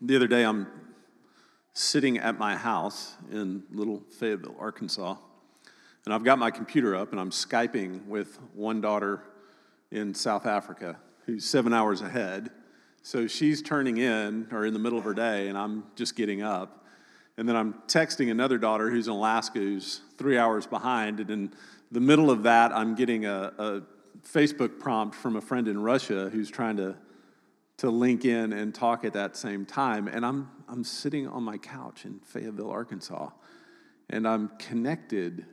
The other day, I'm sitting at my house in little Fayetteville, Arkansas, and I've got my computer up and I'm Skyping with one daughter in South Africa who's seven hours ahead. So she's turning in or in the middle of her day, and I'm just getting up. And then I'm texting another daughter who's in Alaska who's three hours behind. And in the middle of that, I'm getting a, a Facebook prompt from a friend in Russia who's trying to to link in and talk at that same time. And I'm, I'm sitting on my couch in Fayetteville, Arkansas, and I'm connected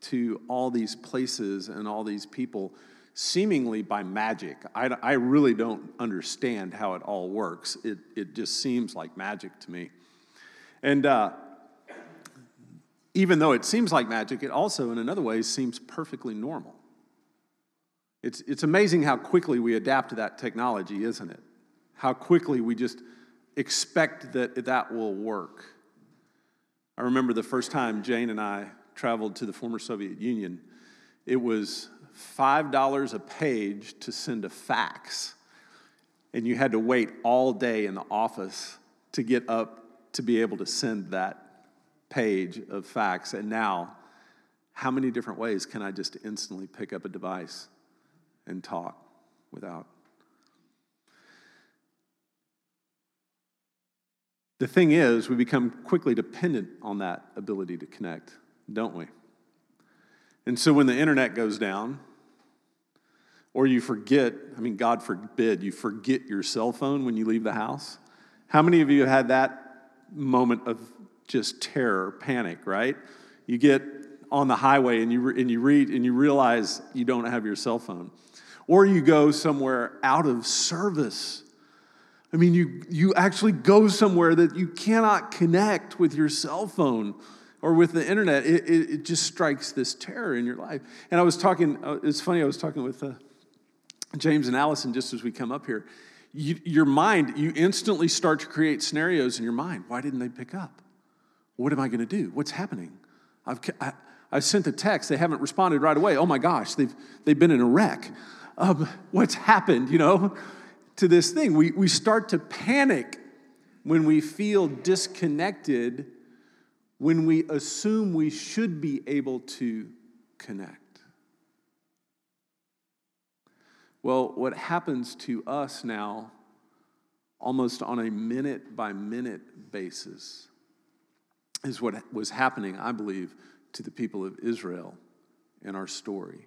to all these places and all these people seemingly by magic. I, I really don't understand how it all works. It, it just seems like magic to me. And uh, even though it seems like magic, it also, in another way, seems perfectly normal. It's, it's amazing how quickly we adapt to that technology, isn't it? How quickly we just expect that that will work. I remember the first time Jane and I traveled to the former Soviet Union, it was $5 a page to send a fax. And you had to wait all day in the office to get up to be able to send that page of fax. And now, how many different ways can I just instantly pick up a device and talk without The thing is, we become quickly dependent on that ability to connect, don't we? And so when the internet goes down, or you forget, I mean, God forbid, you forget your cell phone when you leave the house. How many of you have had that moment of just terror, panic, right? You get on the highway and you, and you read and you realize you don't have your cell phone. Or you go somewhere out of service I mean, you, you actually go somewhere that you cannot connect with your cell phone or with the internet. It, it, it just strikes this terror in your life. And I was talking, uh, it's funny, I was talking with uh, James and Allison just as we come up here. You, your mind, you instantly start to create scenarios in your mind. Why didn't they pick up? What am I going to do? What's happening? I've, I, I sent a text. They haven't responded right away. Oh my gosh, they've, they've been in a wreck. Um, what's happened, you know? To this thing. We, we start to panic when we feel disconnected, when we assume we should be able to connect. Well, what happens to us now, almost on a minute by minute basis, is what was happening, I believe, to the people of Israel in our story.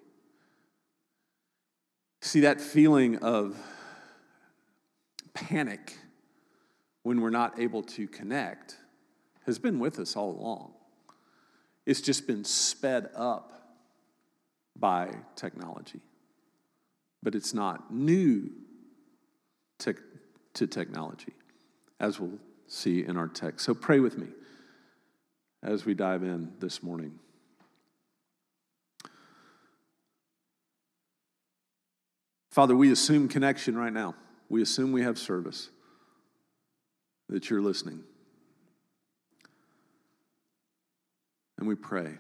See that feeling of panic when we're not able to connect has been with us all along. It's just been sped up by technology. But it's not new to, to technology, as we'll see in our text. So pray with me as we dive in this morning. Father, we assume connection right now. We assume we have service, that you're listening. And we pray.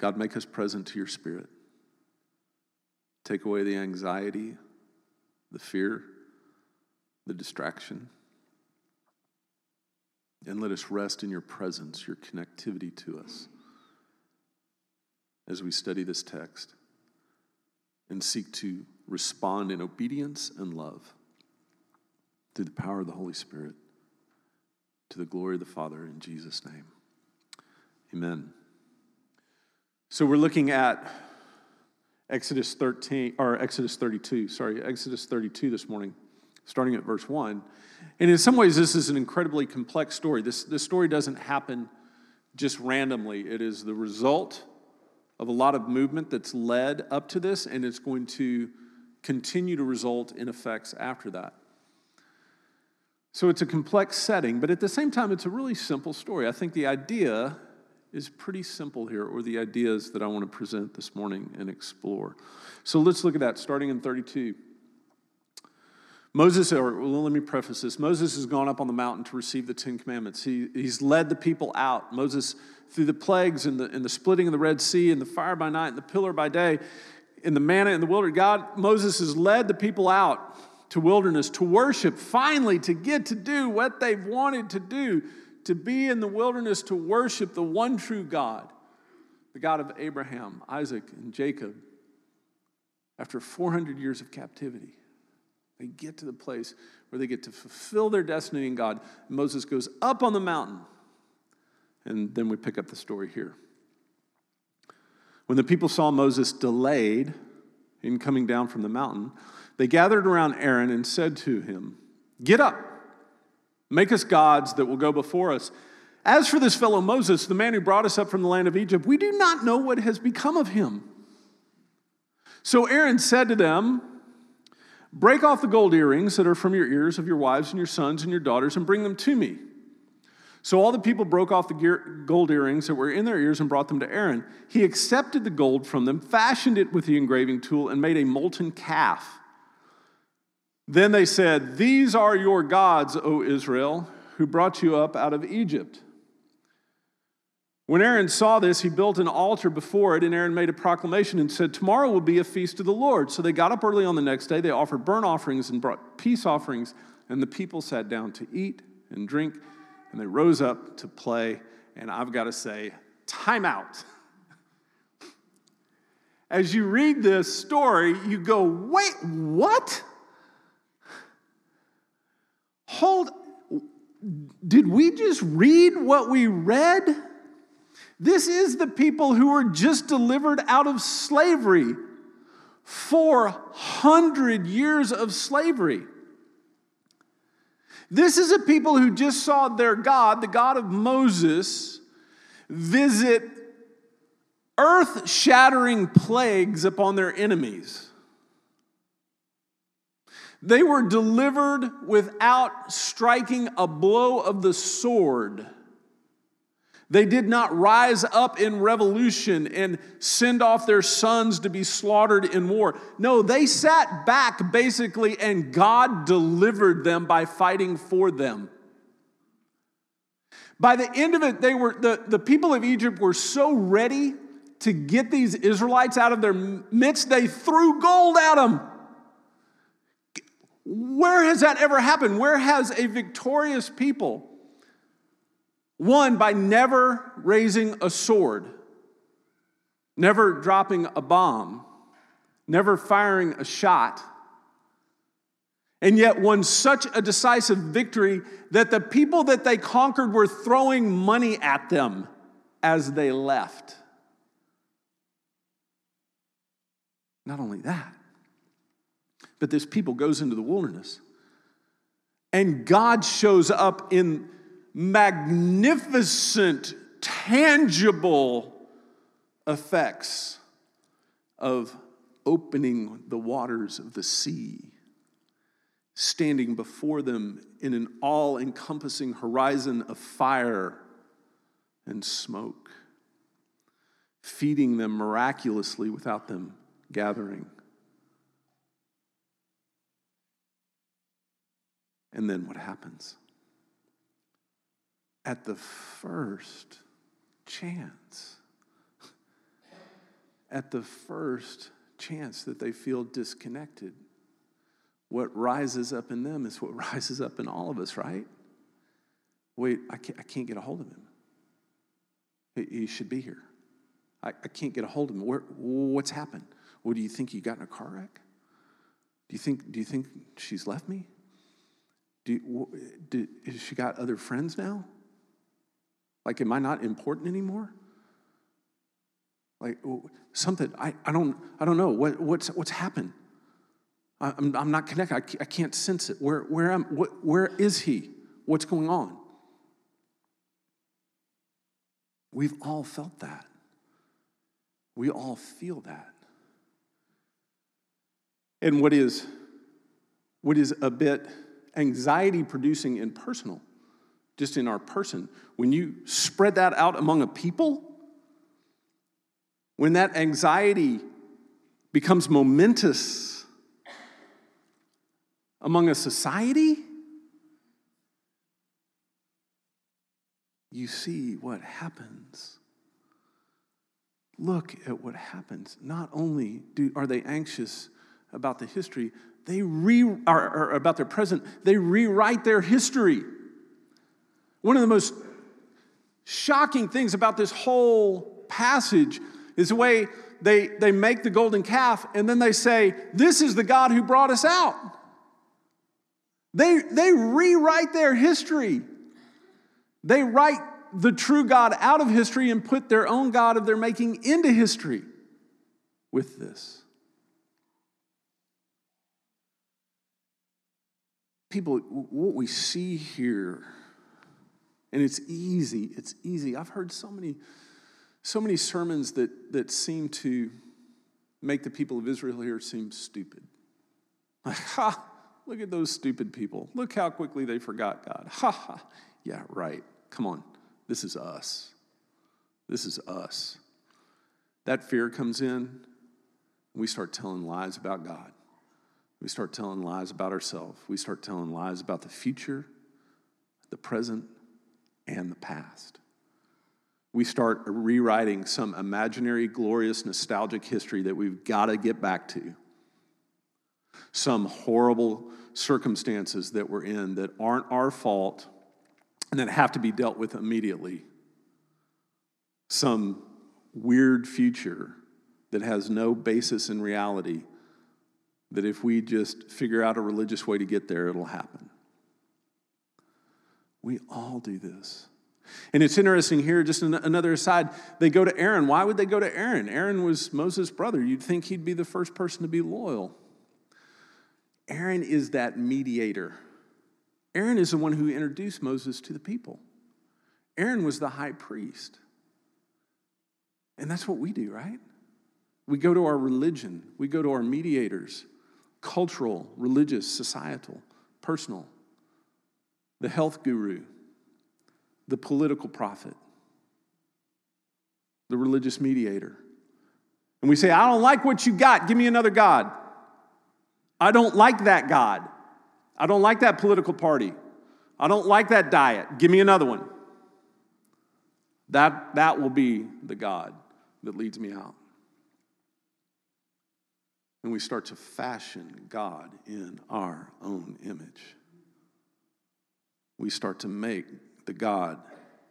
God, make us present to your spirit. Take away the anxiety, the fear, the distraction. And let us rest in your presence, your connectivity to us as we study this text and seek to respond in obedience and love through the power of the Holy Spirit to the glory of the Father in Jesus' name. Amen. So we're looking at Exodus 13 or Exodus 32, sorry, Exodus 32 this morning, starting at verse 1. And in some ways, this is an incredibly complex story. This, this story doesn't happen just randomly, it is the result of a lot of movement that's led up to this, and it's going to continue to result in effects after that. So it's a complex setting, but at the same time, it's a really simple story. I think the idea is pretty simple here, or the ideas that I want to present this morning and explore. So let's look at that, starting in 32. Moses, or well, let me preface this Moses has gone up on the mountain to receive the Ten Commandments. He, he's led the people out. Moses, through the plagues and the, and the splitting of the Red Sea and the fire by night and the pillar by day, in the manna in the wilderness, God, Moses has led the people out to wilderness to worship, finally, to get to do what they've wanted to do, to be in the wilderness to worship the one true God, the God of Abraham, Isaac, and Jacob. After 400 years of captivity, they get to the place where they get to fulfill their destiny in God. Moses goes up on the mountain, and then we pick up the story here. When the people saw Moses delayed in coming down from the mountain, they gathered around Aaron and said to him, Get up, make us gods that will go before us. As for this fellow Moses, the man who brought us up from the land of Egypt, we do not know what has become of him. So Aaron said to them, Break off the gold earrings that are from your ears of your wives and your sons and your daughters and bring them to me. So all the people broke off the gold earrings that were in their ears and brought them to Aaron. He accepted the gold from them, fashioned it with the engraving tool, and made a molten calf. Then they said, These are your gods, O Israel, who brought you up out of Egypt. When Aaron saw this, he built an altar before it, and Aaron made a proclamation and said, Tomorrow will be a feast of the Lord. So they got up early on the next day. They offered burnt offerings and brought peace offerings, and the people sat down to eat and drink and they rose up to play. And I've got to say, time out. As you read this story, you go, wait, what? Hold, did we just read what we read? This is the people who were just delivered out of slavery. 400 years of slavery. This is a people who just saw their God, the God of Moses, visit earth shattering plagues upon their enemies. They were delivered without striking a blow of the sword. They did not rise up in revolution and send off their sons to be slaughtered in war. No, they sat back basically, and God delivered them by fighting for them. By the end of it, they were the, the people of Egypt were so ready to get these Israelites out of their midst, they threw gold at them. Where has that ever happened? Where has a victorious people one, by never raising a sword, never dropping a bomb, never firing a shot, and yet won such a decisive victory that the people that they conquered were throwing money at them as they left. Not only that, but this people goes into the wilderness and God shows up in magnificent, tangible effects of opening the waters of the sea, standing before them in an all encompassing horizon of fire and smoke, feeding them miraculously without them gathering. And then what happens? At the first chance. At the first chance that they feel disconnected. What rises up in them is what rises up in all of us, right? Wait, I can't, I can't get a hold of him. He, should be here. I, I, can't get a hold of him. Where, what's happened? What do you think? You got in a car wreck? Do you think, do you think she's left me? Do, do, she got other friends now? Like, am I not important anymore? Like, something, I, I, don't, I don't know. What, what's, what's happened? I, I'm, I'm not connected. I, I can't sense it. Where, where, am, what, where is he? What's going on? We've all felt that. We all feel that. And what is, what is a bit anxiety producing and personal just in our person, when you spread that out among a people, when that anxiety becomes momentous among a society, you see what happens. Look at what happens. Not only do, are they anxious about the history, they re, or about their present, they rewrite their history. One of the most shocking things about this whole passage is the way they, they make the golden calf and then they say, This is the God who brought us out. They, they rewrite their history. They write the true God out of history and put their own God of their making into history with this. People, what we see here, and it's easy, it's easy. I've heard so many, so many sermons that, that seem to make the people of Israel here seem stupid. Ha, look at those stupid people. Look how quickly they forgot God. Ha ha. Yeah, right. Come on. This is us. This is us. That fear comes in, we start telling lies about God. We start telling lies about ourselves. We start telling lies about the future, the present, and the past. We start rewriting some imaginary, glorious, nostalgic history that we've got to get back to. Some horrible circumstances that we're in that aren't our fault and that have to be dealt with immediately. Some weird future that has no basis in reality, that if we just figure out a religious way to get there, it'll happen. We all do this. And it's interesting here, just another aside, they go to Aaron. Why would they go to Aaron? Aaron was Moses' brother. You'd think he'd be the first person to be loyal. Aaron is that mediator Aaron is the one who introduced Moses to the people. Aaron was the high priest. And that's what we do, right? We go to our religion, we go to our mediators cultural, religious, societal, personal, the health guru, the political prophet, the religious mediator. And we say, I don't like what you got. Give me another God. I don't like that God. I don't like that political party. I don't like that diet. Give me another one. That, that will be the God that leads me out. And we start to fashion God in our own image. We start to make the God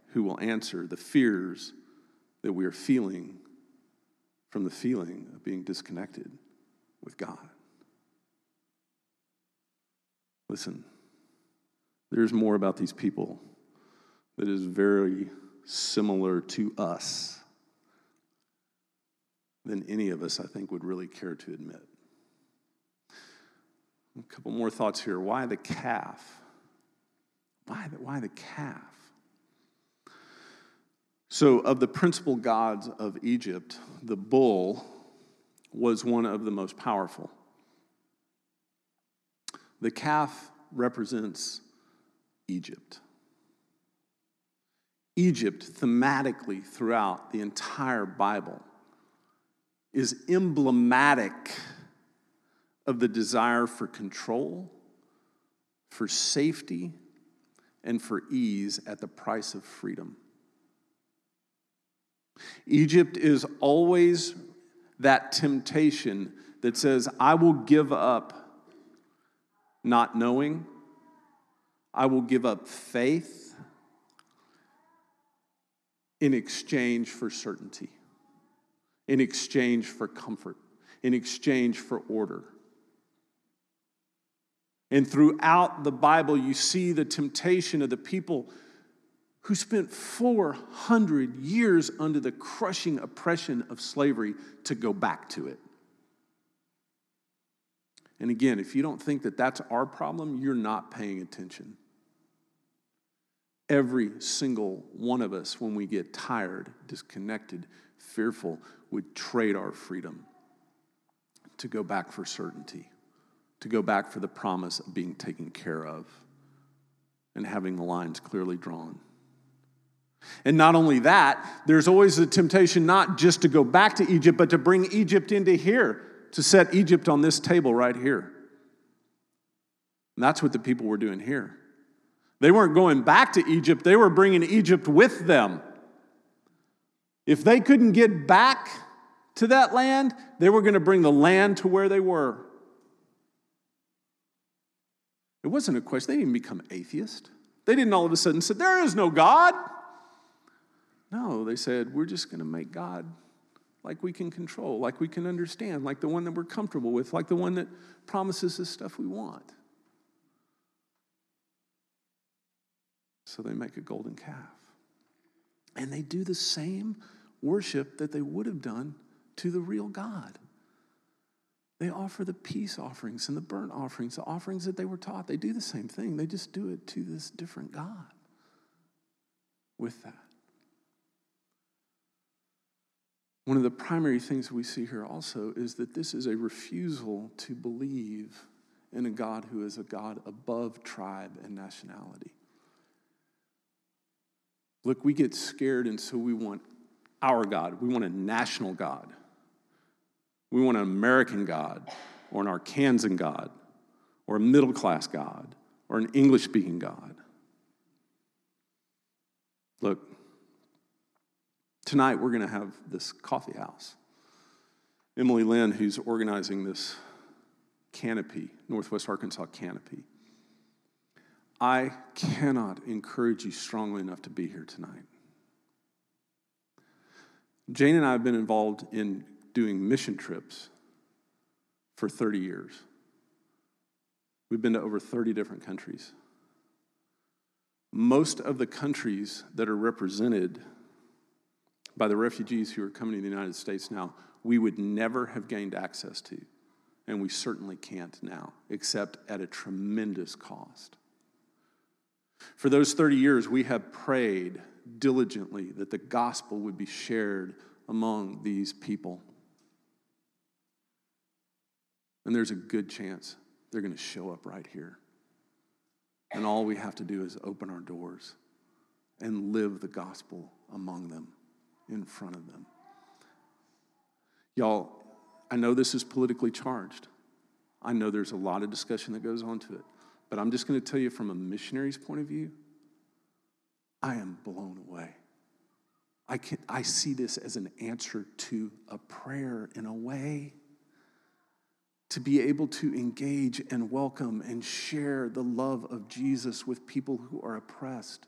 who will answer the fears that we are feeling from the feeling of being disconnected with God. Listen, there's more about these people that is very similar to us than any of us, I think, would really care to admit. A couple more thoughts here. Why the calf? Why the, why the calf? So, of the principal gods of Egypt, the bull was one of the most powerful. The calf represents Egypt. Egypt, thematically throughout the entire Bible, is emblematic of the desire for control, for safety, and for ease at the price of freedom. Egypt is always that temptation that says, I will give up not knowing. I will give up faith in exchange for certainty, in exchange for comfort, in exchange for order. And throughout the Bible, you see the temptation of the people who spent 400 years under the crushing oppression of slavery to go back to it. And again, if you don't think that that's our problem, you're not paying attention. Every single one of us, when we get tired, disconnected, fearful, would trade our freedom to go back for certainty, to go back for the promise of being taken care of and having the lines clearly drawn. And not only that, there's always the temptation not just to go back to Egypt, but to bring Egypt into here to set Egypt on this table right here. And that's what the people were doing here. They weren't going back to Egypt, they were bringing Egypt with them. If they couldn't get back to that land, they were going to bring the land to where they were. It wasn't a question. They didn't become atheist. They didn't all of a sudden say, There is no God. No, they said, We're just going to make God like we can control, like we can understand, like the one that we're comfortable with, like the one that promises the stuff we want. So they make a golden calf. And they do the same worship that they would have done to the real God. They offer the peace offerings and the burnt offerings, the offerings that they were taught. They do the same thing, they just do it to this different God with that. One of the primary things we see here also is that this is a refusal to believe in a God who is a God above tribe and nationality. Look, we get scared, and so we want our God. We want a national God. We want an American God, or an Arkansan God, or a middle class God, or an English speaking God. Look, tonight we're going to have this coffee house. Emily Lynn, who's organizing this canopy, Northwest Arkansas canopy, I cannot encourage you strongly enough to be here tonight. Jane and I have been involved in doing mission trips for 30 years. We've been to over 30 different countries. Most of the countries that are represented by the refugees who are coming to the United States now, we would never have gained access to. And we certainly can't now, except at a tremendous cost. For those 30 years, we have prayed diligently that the gospel would be shared among these people. And there's a good chance they're going to show up right here. And all we have to do is open our doors and live the gospel among them, in front of them. Y'all, I know this is politically charged. I know there's a lot of discussion that goes on to it. But I'm just going to tell you from a missionary's point of view, I am blown away. I, can, I see this as an answer to a prayer in a way. To be able to engage and welcome and share the love of Jesus with people who are oppressed.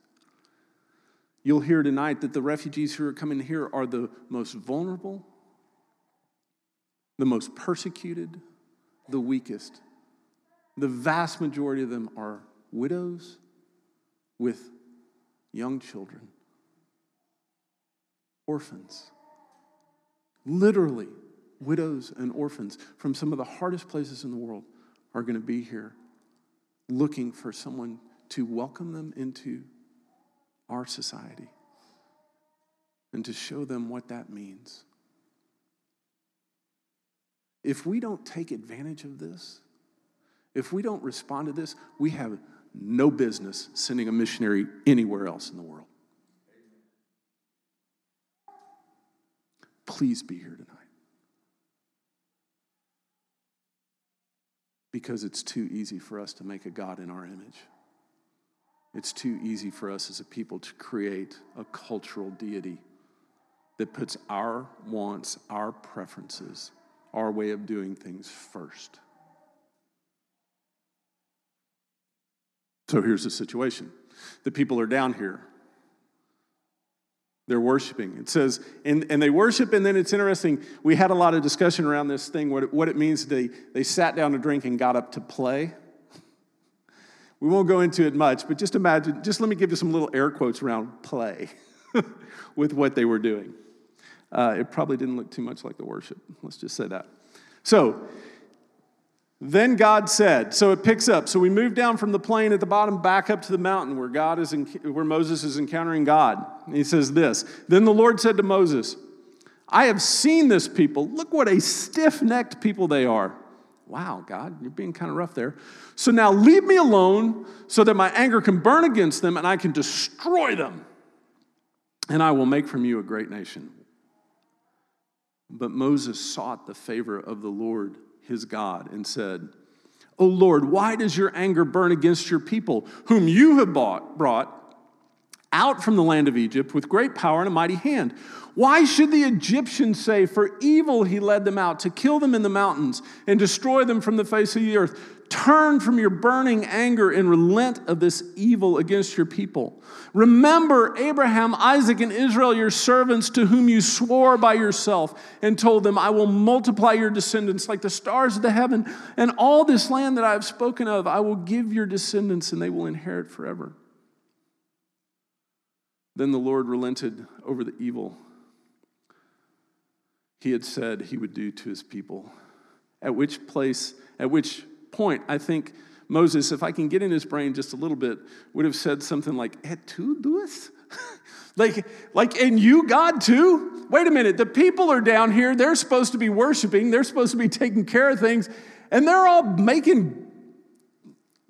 You'll hear tonight that the refugees who are coming here are the most vulnerable, the most persecuted, the weakest. The vast majority of them are widows with young children, orphans. Literally, widows and orphans from some of the hardest places in the world are going to be here looking for someone to welcome them into our society and to show them what that means. If we don't take advantage of this, if we don't respond to this, we have no business sending a missionary anywhere else in the world. Please be here tonight. Because it's too easy for us to make a God in our image. It's too easy for us as a people to create a cultural deity that puts our wants, our preferences, our way of doing things first. So here's the situation the people are down here. They're worshiping. It says, and, and they worship, and then it's interesting. We had a lot of discussion around this thing, what it, what it means. They, they sat down to drink and got up to play. We won't go into it much, but just imagine, just let me give you some little air quotes around play with what they were doing. Uh, it probably didn't look too much like the worship. Let's just say that. So then God said, so it picks up. So we move down from the plain at the bottom back up to the mountain where God is in, where Moses is encountering God. And he says this. Then the Lord said to Moses, I have seen this people. Look what a stiff-necked people they are. Wow, God, you're being kind of rough there. So now leave me alone so that my anger can burn against them and I can destroy them. And I will make from you a great nation. But Moses sought the favor of the Lord his God and said, O Lord, why does your anger burn against your people, whom you have bought, brought out from the land of Egypt with great power and a mighty hand? Why should the Egyptians say, For evil he led them out, to kill them in the mountains and destroy them from the face of the earth? Turn from your burning anger and relent of this evil against your people. Remember Abraham, Isaac, and Israel, your servants, to whom you swore by yourself and told them, I will multiply your descendants like the stars of the heaven, and all this land that I have spoken of, I will give your descendants, and they will inherit forever. Then the Lord relented over the evil he had said he would do to his people. At which place, at which point, I think Moses, if I can get in his brain just a little bit, would have said something like, Et tu, Louis? like, like, and you, God, too? Wait a minute, the people are down here, they're supposed to be worshiping, they're supposed to be taking care of things, and they're all making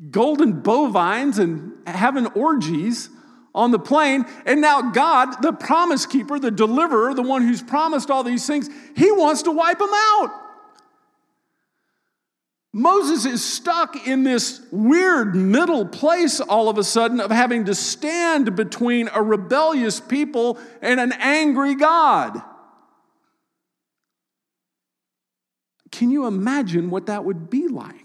golden bovines and having orgies on the plain. And now, God, the promise keeper, the deliverer, the one who's promised all these things, he wants to wipe them out. Moses is stuck in this weird middle place all of a sudden of having to stand between a rebellious people and an angry God. Can you imagine what that would be like?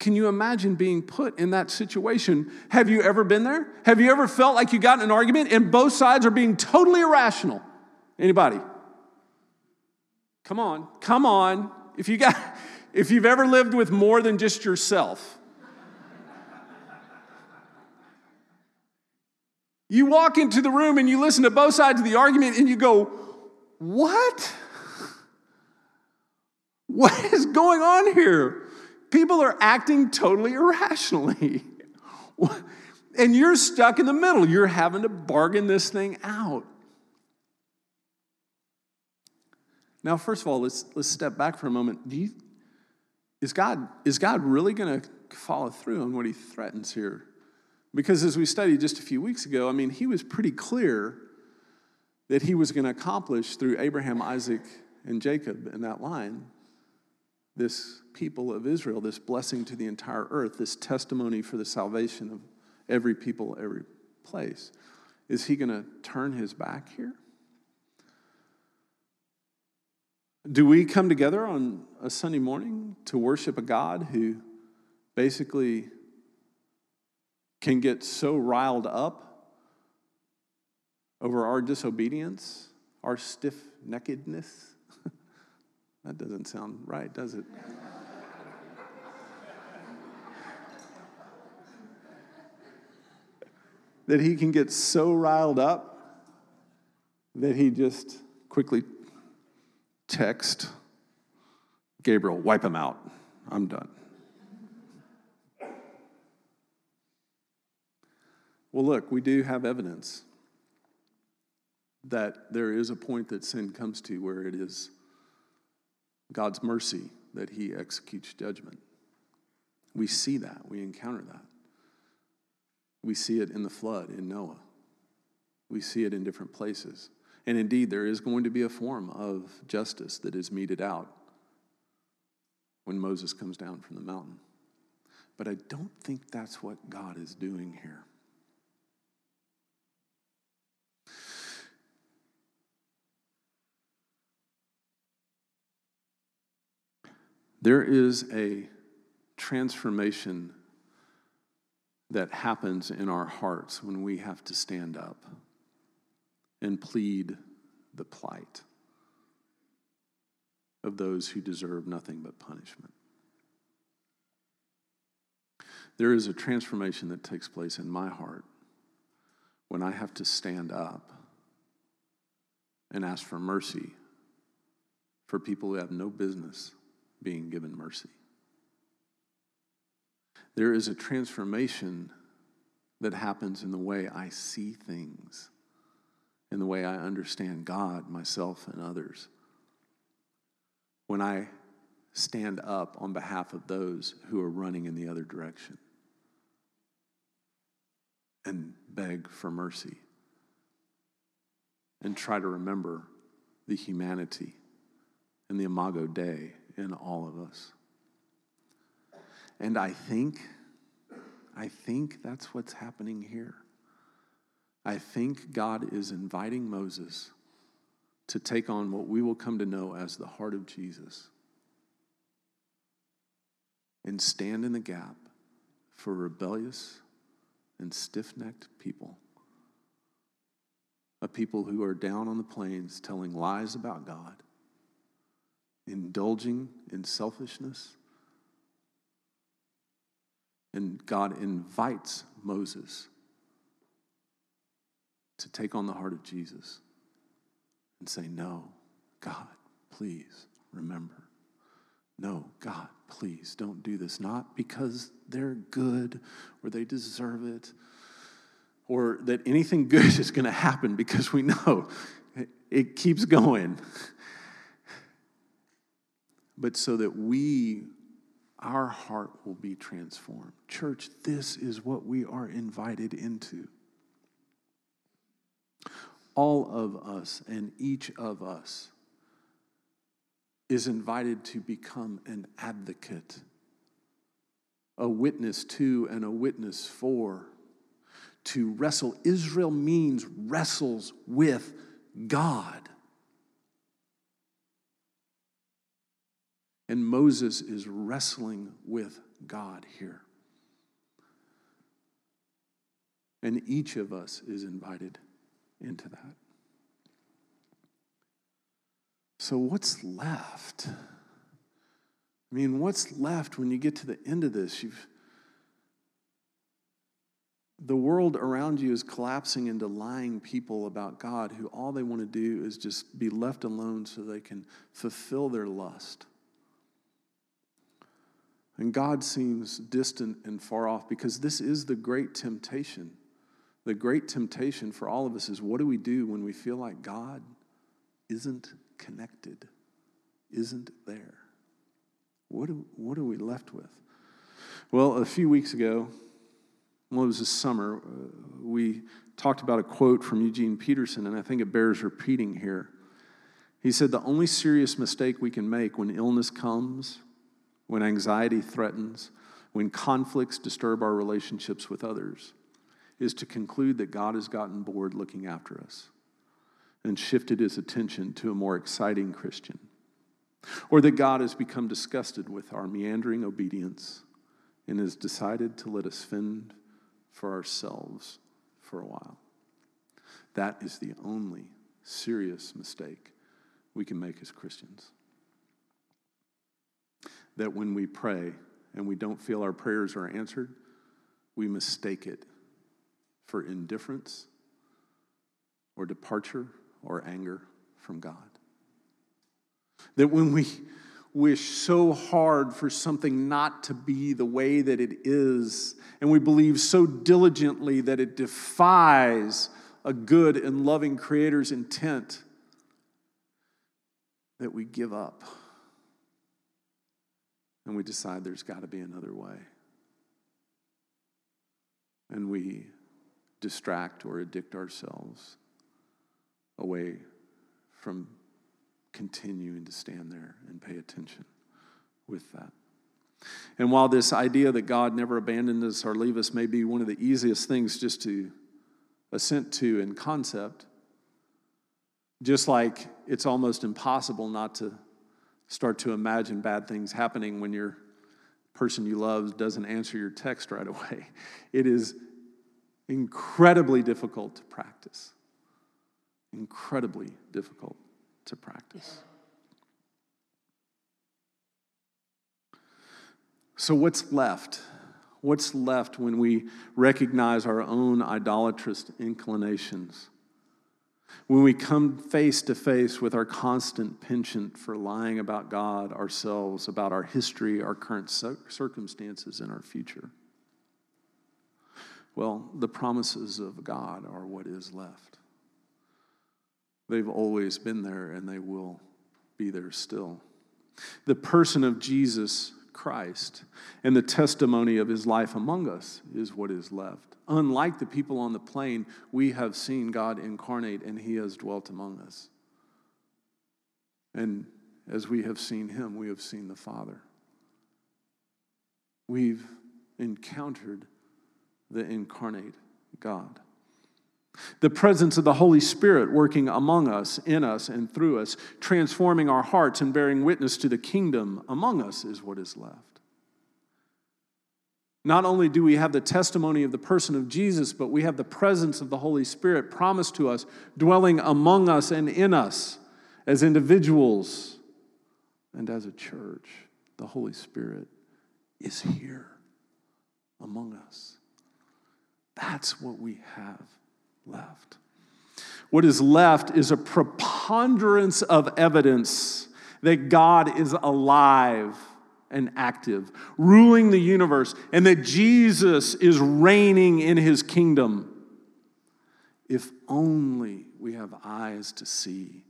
Can you imagine being put in that situation? Have you ever been there? Have you ever felt like you got in an argument and both sides are being totally irrational? Anybody? Come on, come on. If you got if you've ever lived with more than just yourself. You walk into the room and you listen to both sides of the argument and you go, What? What is going on here? People are acting totally irrationally. and you're stuck in the middle. You're having to bargain this thing out. Now, first of all, let's, let's step back for a moment. Do you, is, God, is God really going to follow through on what he threatens here? Because as we studied just a few weeks ago, I mean, he was pretty clear that he was going to accomplish through Abraham, Isaac, and Jacob in that line this people of Israel, this blessing to the entire earth, this testimony for the salvation of every people, every place. Is he going to turn his back here? Do we come together on a Sunday morning to worship a God who basically can get so riled up over our disobedience, our stiff neckedness? That doesn't sound right, does it? that he can get so riled up that he just quickly text Gabriel, wipe him out. I'm done. Well, look, we do have evidence that there is a point that sin comes to where it is God's mercy that he executes judgment. We see that, we encounter that. We see it in the flood in Noah. We see it in different places. And indeed, there is going to be a form of justice that is meted out when Moses comes down from the mountain. But I don't think that's what God is doing here. There is a transformation that happens in our hearts when we have to stand up and plead the plight of those who deserve nothing but punishment. There is a transformation that takes place in my heart when I have to stand up and ask for mercy for people who have no business being given mercy. There is a transformation that happens in the way I see things, in the way I understand God, myself, and others. When I stand up on behalf of those who are running in the other direction and beg for mercy and try to remember the humanity and the imago Dei in all of us. And I think, I think that's what's happening here. I think God is inviting Moses to take on what we will come to know as the heart of Jesus. and stand in the gap for rebellious and stiff necked people. A people who are down on the plains telling lies about God, indulging in selfishness. And God invites Moses to take on the heart of Jesus and say, No, God, please remember. No, God, please don't do this. Not because they're good or they deserve it or that anything good is going to happen because we know it keeps going. But so that we, our heart will be transformed. Church, this is what we are invited into all of us and each of us is invited to become an advocate, a witness to and a witness for. To wrestle. Israel means wrestles with God. And Moses is wrestling with God here. And each of us is invited into that. So, what's left? I mean, what's left when you get to the end of this? You've, the world around you is collapsing into lying people about God who all they want to do is just be left alone so they can fulfill their lust. And God seems distant and far off because this is the great temptation the great temptation for all of us is what do we do when we feel like God isn't connected, isn't there? What, do, what are we left with? Well, a few weeks ago, well, it was this summer, uh, we talked about a quote from Eugene Peterson, and I think it bears repeating here. He said, The only serious mistake we can make when illness comes, when anxiety threatens, when conflicts disturb our relationships with others, is to conclude that God has gotten bored looking after us and shifted his attention to a more exciting Christian, or that God has become disgusted with our meandering obedience and has decided to let us fend for ourselves for a while. That is the only serious mistake we can make as Christians. That when we pray and we don't feel our prayers are answered, we mistake it for indifference or departure or anger from God. That when we wish so hard for something not to be the way that it is, and we believe so diligently that it defies a good and loving Creator's intent, that we give up and we decide there's got to be another way. And we distract or addict ourselves away from continuing to stand there and pay attention with that. And while this idea that God never abandoned us or leave us may be one of the easiest things just to assent to in concept, just like it's almost impossible not to start to imagine bad things happening when your person you love doesn't answer your text right away. It is incredibly difficult to practice. Incredibly difficult to practice. So, what's left? What's left when we recognize our own idolatrous inclinations? When we come face to face with our constant penchant for lying about God, ourselves, about our history, our current circumstances, and our future? Well, the promises of God are what is left. They've always been there and they will be there still. The person of Jesus Christ and the testimony of his life among us is what is left. Unlike the people on the plain, we have seen God incarnate and he has dwelt among us. And as we have seen him, we have seen the Father. We've encountered the incarnate God. The presence of the Holy Spirit working among us, in us, and through us, transforming our hearts and bearing witness to the kingdom among us is what is left. Not only do we have the testimony of the person of Jesus, but we have the presence of the Holy Spirit promised to us, dwelling among us and in us as individuals and as a church. The Holy Spirit is here among us. That's what we have left. What is left is a preponderance of evidence that God is alive and active, ruling the universe, and that Jesus is reigning in his kingdom. If only we have eyes to see,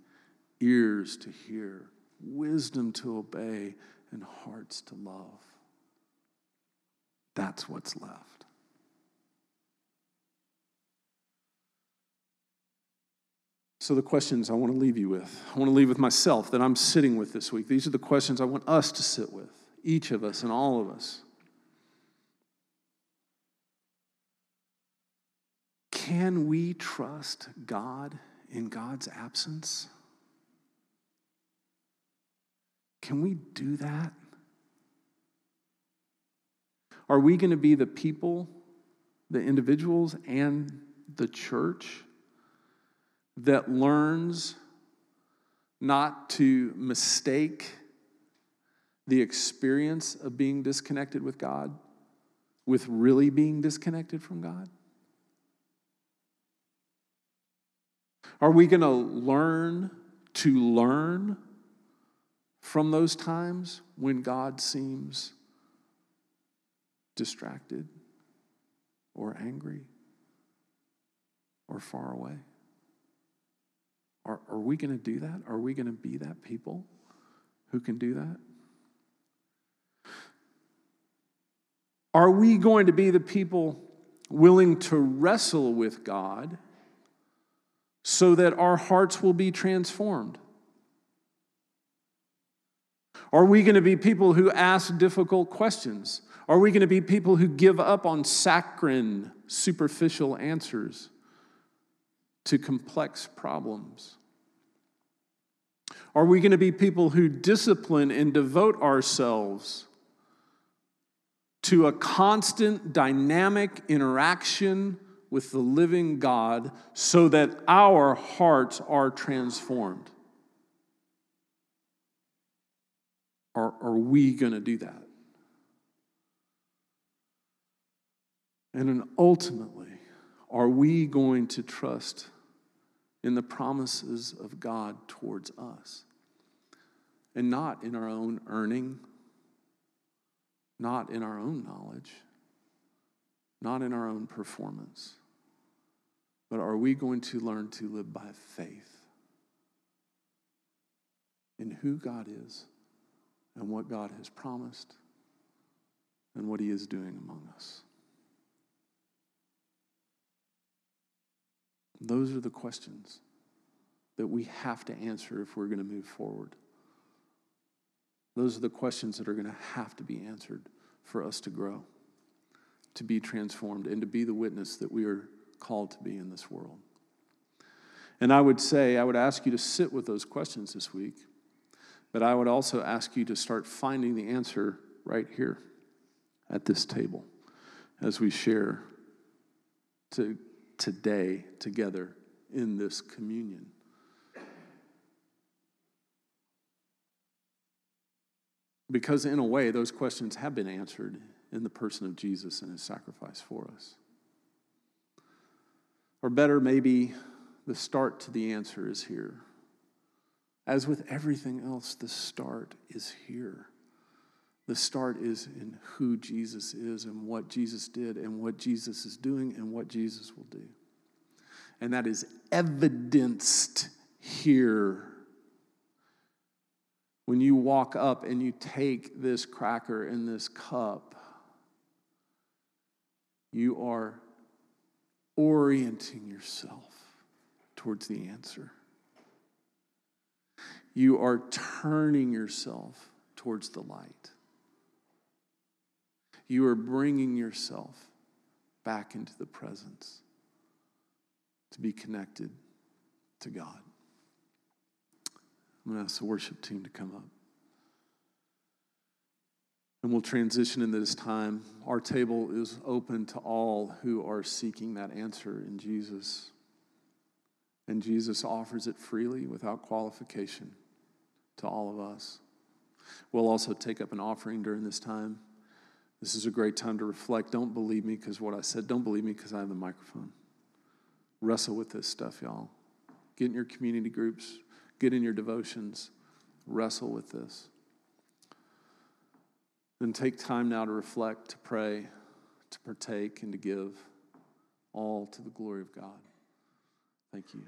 ears to hear, wisdom to obey, and hearts to love. That's what's left. So, the questions I want to leave you with, I want to leave with myself that I'm sitting with this week. These are the questions I want us to sit with, each of us and all of us. Can we trust God in God's absence? Can we do that? Are we going to be the people, the individuals, and the church that learns not to mistake the experience of being disconnected with God with really being disconnected from God? Are we going to learn to learn from those times when God seems distracted or angry or far away? Are, are we going to do that? Are we going to be that people who can do that? Are we going to be the people willing to wrestle with God so that our hearts will be transformed? Are we going to be people who ask difficult questions? Are we going to be people who give up on saccharine, superficial answers to complex problems? Are we going to be people who discipline and devote ourselves to a constant, dynamic interaction with the living God so that our hearts are transformed? Are, are we going to do that? And then ultimately, are we going to trust in the promises of God towards us? And not in our own earning, not in our own knowledge, not in our own performance, but are we going to learn to live by faith in who God is and what God has promised and what He is doing among us? Those are the questions that we have to answer if we're going to move forward. Those are the questions that are going to have to be answered for us to grow, to be transformed, and to be the witness that we are called to be in this world. And I would say, I would ask you to sit with those questions this week, but I would also ask you to start finding the answer right here at this table as we share to today together in this communion. Because, in a way, those questions have been answered in the person of Jesus and his sacrifice for us. Or better, maybe the start to the answer is here. As with everything else, the start is here. The start is in who Jesus is and what Jesus did and what Jesus is doing and what Jesus will do. And that is evidenced here. When you walk up and you take this cracker and this cup, you are orienting yourself towards the answer. You are turning yourself towards the light you are bringing yourself back into the presence to be connected to God. I'm going to ask the worship team to come up. And we'll transition into this time. Our table is open to all who are seeking that answer in Jesus. And Jesus offers it freely without qualification to all of us. We'll also take up an offering during this time. This is a great time to reflect. Don't believe me because what I said. Don't believe me because I have the microphone. Wrestle with this stuff, y'all. Get in your community groups, get in your devotions, wrestle with this. And take time now to reflect, to pray, to partake, and to give all to the glory of God. Thank you.